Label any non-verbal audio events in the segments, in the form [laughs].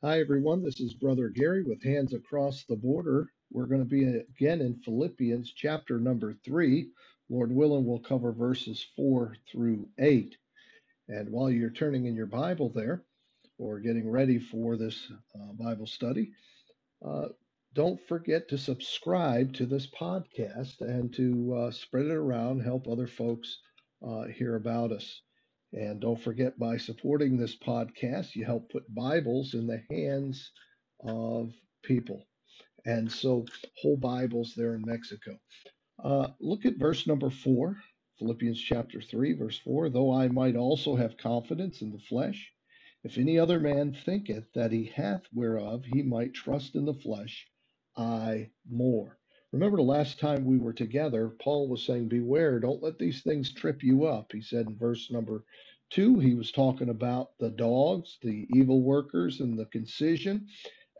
Hi, everyone. This is Brother Gary with Hands Across the Border. We're going to be again in Philippians chapter number three. Lord willing, we'll cover verses four through eight. And while you're turning in your Bible there or getting ready for this uh, Bible study, uh, don't forget to subscribe to this podcast and to uh, spread it around, help other folks uh, hear about us. And don't forget, by supporting this podcast, you help put Bibles in the hands of people. And so, whole Bibles there in Mexico. Uh, look at verse number four, Philippians chapter 3, verse 4. Though I might also have confidence in the flesh, if any other man thinketh that he hath whereof he might trust in the flesh, I more. Remember the last time we were together, Paul was saying, Beware, don't let these things trip you up. He said in verse number two, he was talking about the dogs, the evil workers, and the concision.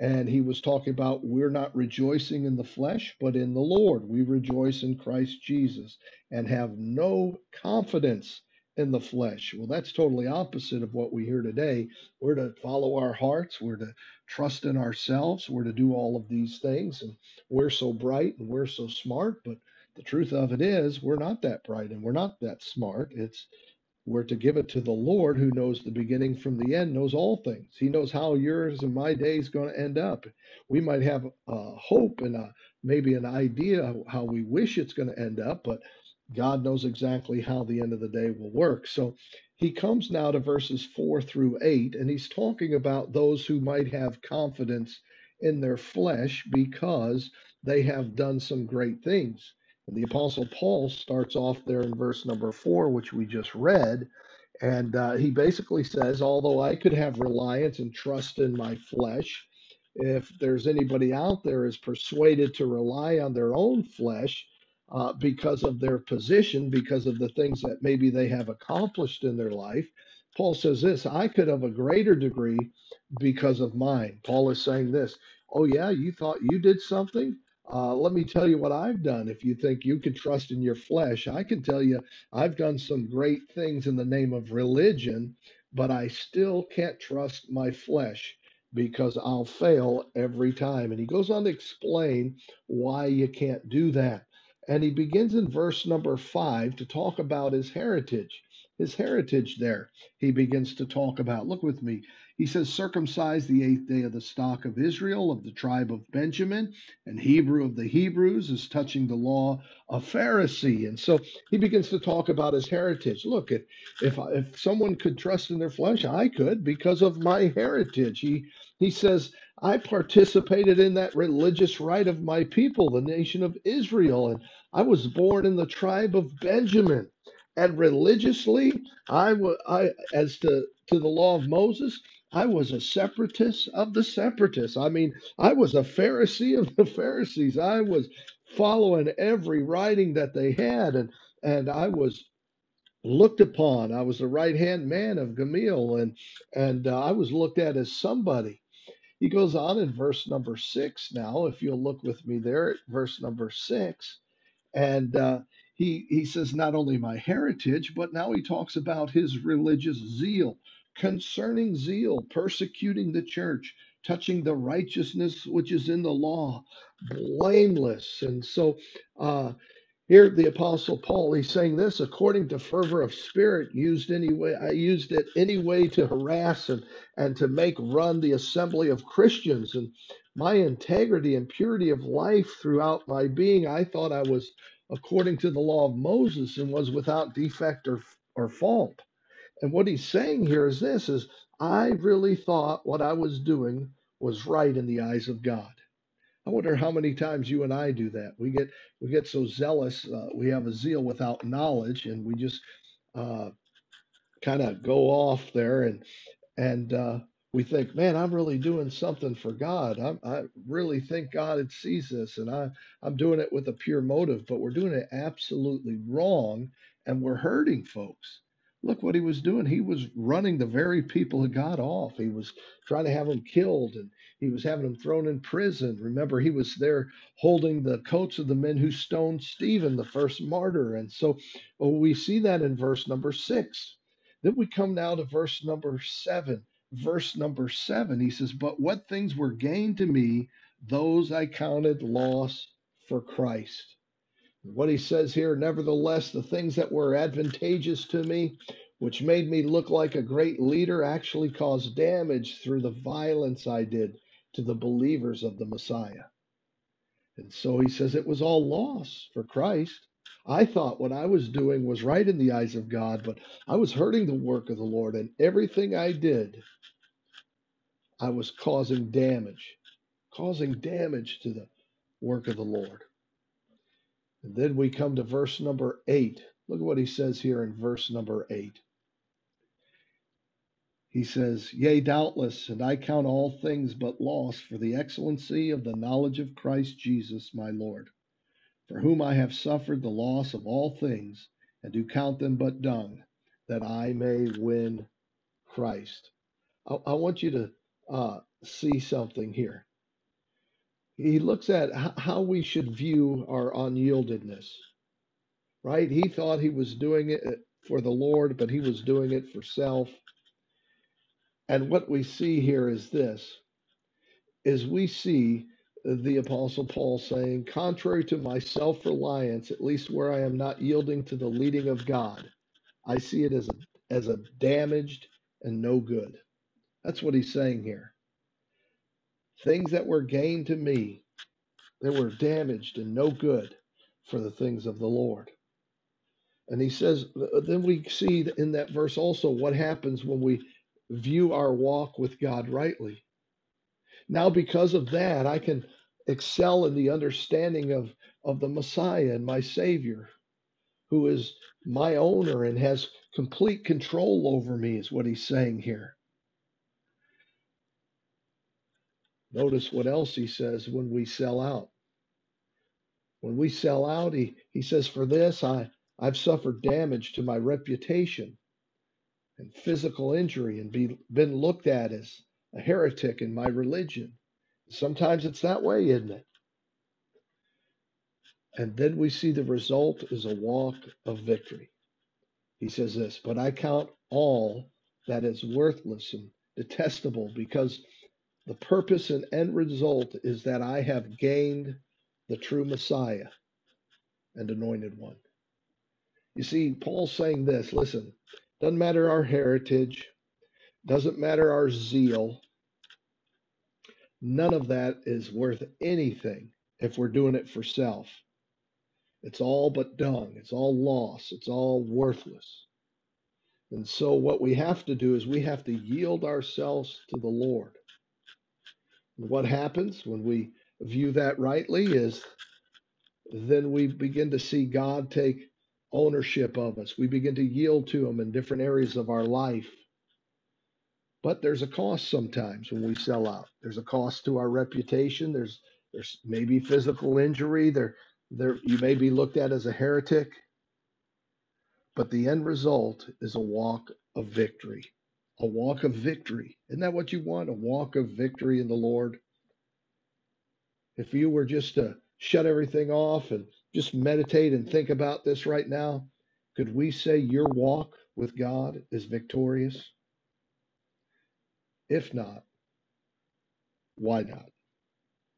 And he was talking about we're not rejoicing in the flesh, but in the Lord. We rejoice in Christ Jesus and have no confidence in the flesh. Well, that's totally opposite of what we hear today. We're to follow our hearts, we're to trust in ourselves, we're to do all of these things. And we're so bright and we're so smart, but the truth of it is, we're not that bright and we're not that smart. It's we're to give it to the Lord who knows the beginning from the end, knows all things. He knows how yours and my day is going to end up. We might have a hope and a, maybe an idea how we wish it's going to end up, but God knows exactly how the end of the day will work. So he comes now to verses four through eight, and he's talking about those who might have confidence in their flesh because they have done some great things. And the Apostle Paul starts off there in verse number four, which we just read. And uh, he basically says, Although I could have reliance and trust in my flesh, if there's anybody out there is persuaded to rely on their own flesh uh, because of their position, because of the things that maybe they have accomplished in their life, Paul says this I could have a greater degree because of mine. Paul is saying this Oh, yeah, you thought you did something? Uh, let me tell you what I've done. If you think you can trust in your flesh, I can tell you I've done some great things in the name of religion, but I still can't trust my flesh because I'll fail every time. And he goes on to explain why you can't do that. And he begins in verse number five to talk about his heritage. His heritage there, he begins to talk about. Look with me. He says, circumcised the eighth day of the stock of Israel, of the tribe of Benjamin, and Hebrew of the Hebrews, is touching the law of Pharisee. And so he begins to talk about his heritage. Look, if if, if someone could trust in their flesh, I could because of my heritage. He he says, I participated in that religious rite of my people, the nation of Israel, and I was born in the tribe of Benjamin. And religiously, I I as to to the law of Moses, I was a separatist of the separatists. I mean, I was a Pharisee of the [laughs] Pharisees. I was following every writing that they had, and and I was looked upon. I was the right hand man of Gamaliel, and and uh, I was looked at as somebody. He goes on in verse number six. Now, if you'll look with me there at verse number six, and uh, he he says not only my heritage, but now he talks about his religious zeal concerning zeal, persecuting the church, touching the righteousness which is in the law, blameless. And so uh, here the apostle Paul, he's saying this according to fervor of spirit, used any way I used it any way to harass and, and to make run the assembly of Christians. And my integrity and purity of life throughout my being, I thought I was according to the law of Moses and was without defect or or fault. And what he's saying here is this is I really thought what I was doing was right in the eyes of God. I wonder how many times you and I do that. We get we get so zealous, uh, we have a zeal without knowledge, and we just uh, kind of go off there and and uh, we think, man, I'm really doing something for God. I'm, I really think God sees this, and I I'm doing it with a pure motive, but we're doing it absolutely wrong, and we're hurting folks. Look what he was doing. He was running the very people of God off. He was trying to have them killed and he was having them thrown in prison. Remember, he was there holding the coats of the men who stoned Stephen, the first martyr. And so well, we see that in verse number six. Then we come now to verse number seven. verse number seven, he says, But what things were gained to me, those I counted loss for Christ. What he says here, nevertheless, the things that were advantageous to me, which made me look like a great leader, actually caused damage through the violence I did to the believers of the Messiah. And so he says it was all loss for Christ. I thought what I was doing was right in the eyes of God, but I was hurting the work of the Lord, and everything I did, I was causing damage, causing damage to the work of the Lord. And then we come to verse number eight. Look at what he says here in verse number eight. He says, Yea, doubtless, and I count all things but loss for the excellency of the knowledge of Christ Jesus my Lord, for whom I have suffered the loss of all things, and do count them but dung, that I may win Christ. I, I want you to uh, see something here. He looks at how we should view our unyieldedness, right? He thought he was doing it uh, for the Lord, but he was doing it for self. And what we see here is this is we see the apostle Paul saying, contrary to my self-reliance, at least where I am not yielding to the leading of God, I see it as a as a damaged and no good. That's what he's saying here. Things that were gained to me, they were damaged and no good for the things of the Lord. And he says, then we see in that verse also what happens when we view our walk with God rightly. Now, because of that, I can excel in the understanding of, of the Messiah and my Savior, who is my owner and has complete control over me, is what he's saying here. Notice what else he says when we sell out. When we sell out, he, he says, For this I, I've suffered damage to my reputation and physical injury and be, been looked at as a heretic in my religion. Sometimes it's that way, isn't it? And then we see the result is a walk of victory. He says this, but I count all that is worthless and detestable because the purpose and end result is that I have gained the true Messiah and anointed one. You see, Paul's saying this listen, doesn't matter our heritage, doesn't matter our zeal, none of that is worth anything if we're doing it for self. It's all but dung, it's all loss, it's all worthless. And so, what we have to do is we have to yield ourselves to the Lord. What happens when we view that rightly is then we begin to see God take ownership of us. We begin to yield to Him in different areas of our life. But there's a cost sometimes when we sell out. There's a cost to our reputation. There's there's maybe physical injury. There there you may be looked at as a heretic. But the end result is a walk of victory. A walk of victory. Isn't that what you want? A walk of victory in the Lord. If you were just to shut everything off and just meditate and think about this right now, could we say your walk with God is victorious? If not, why not?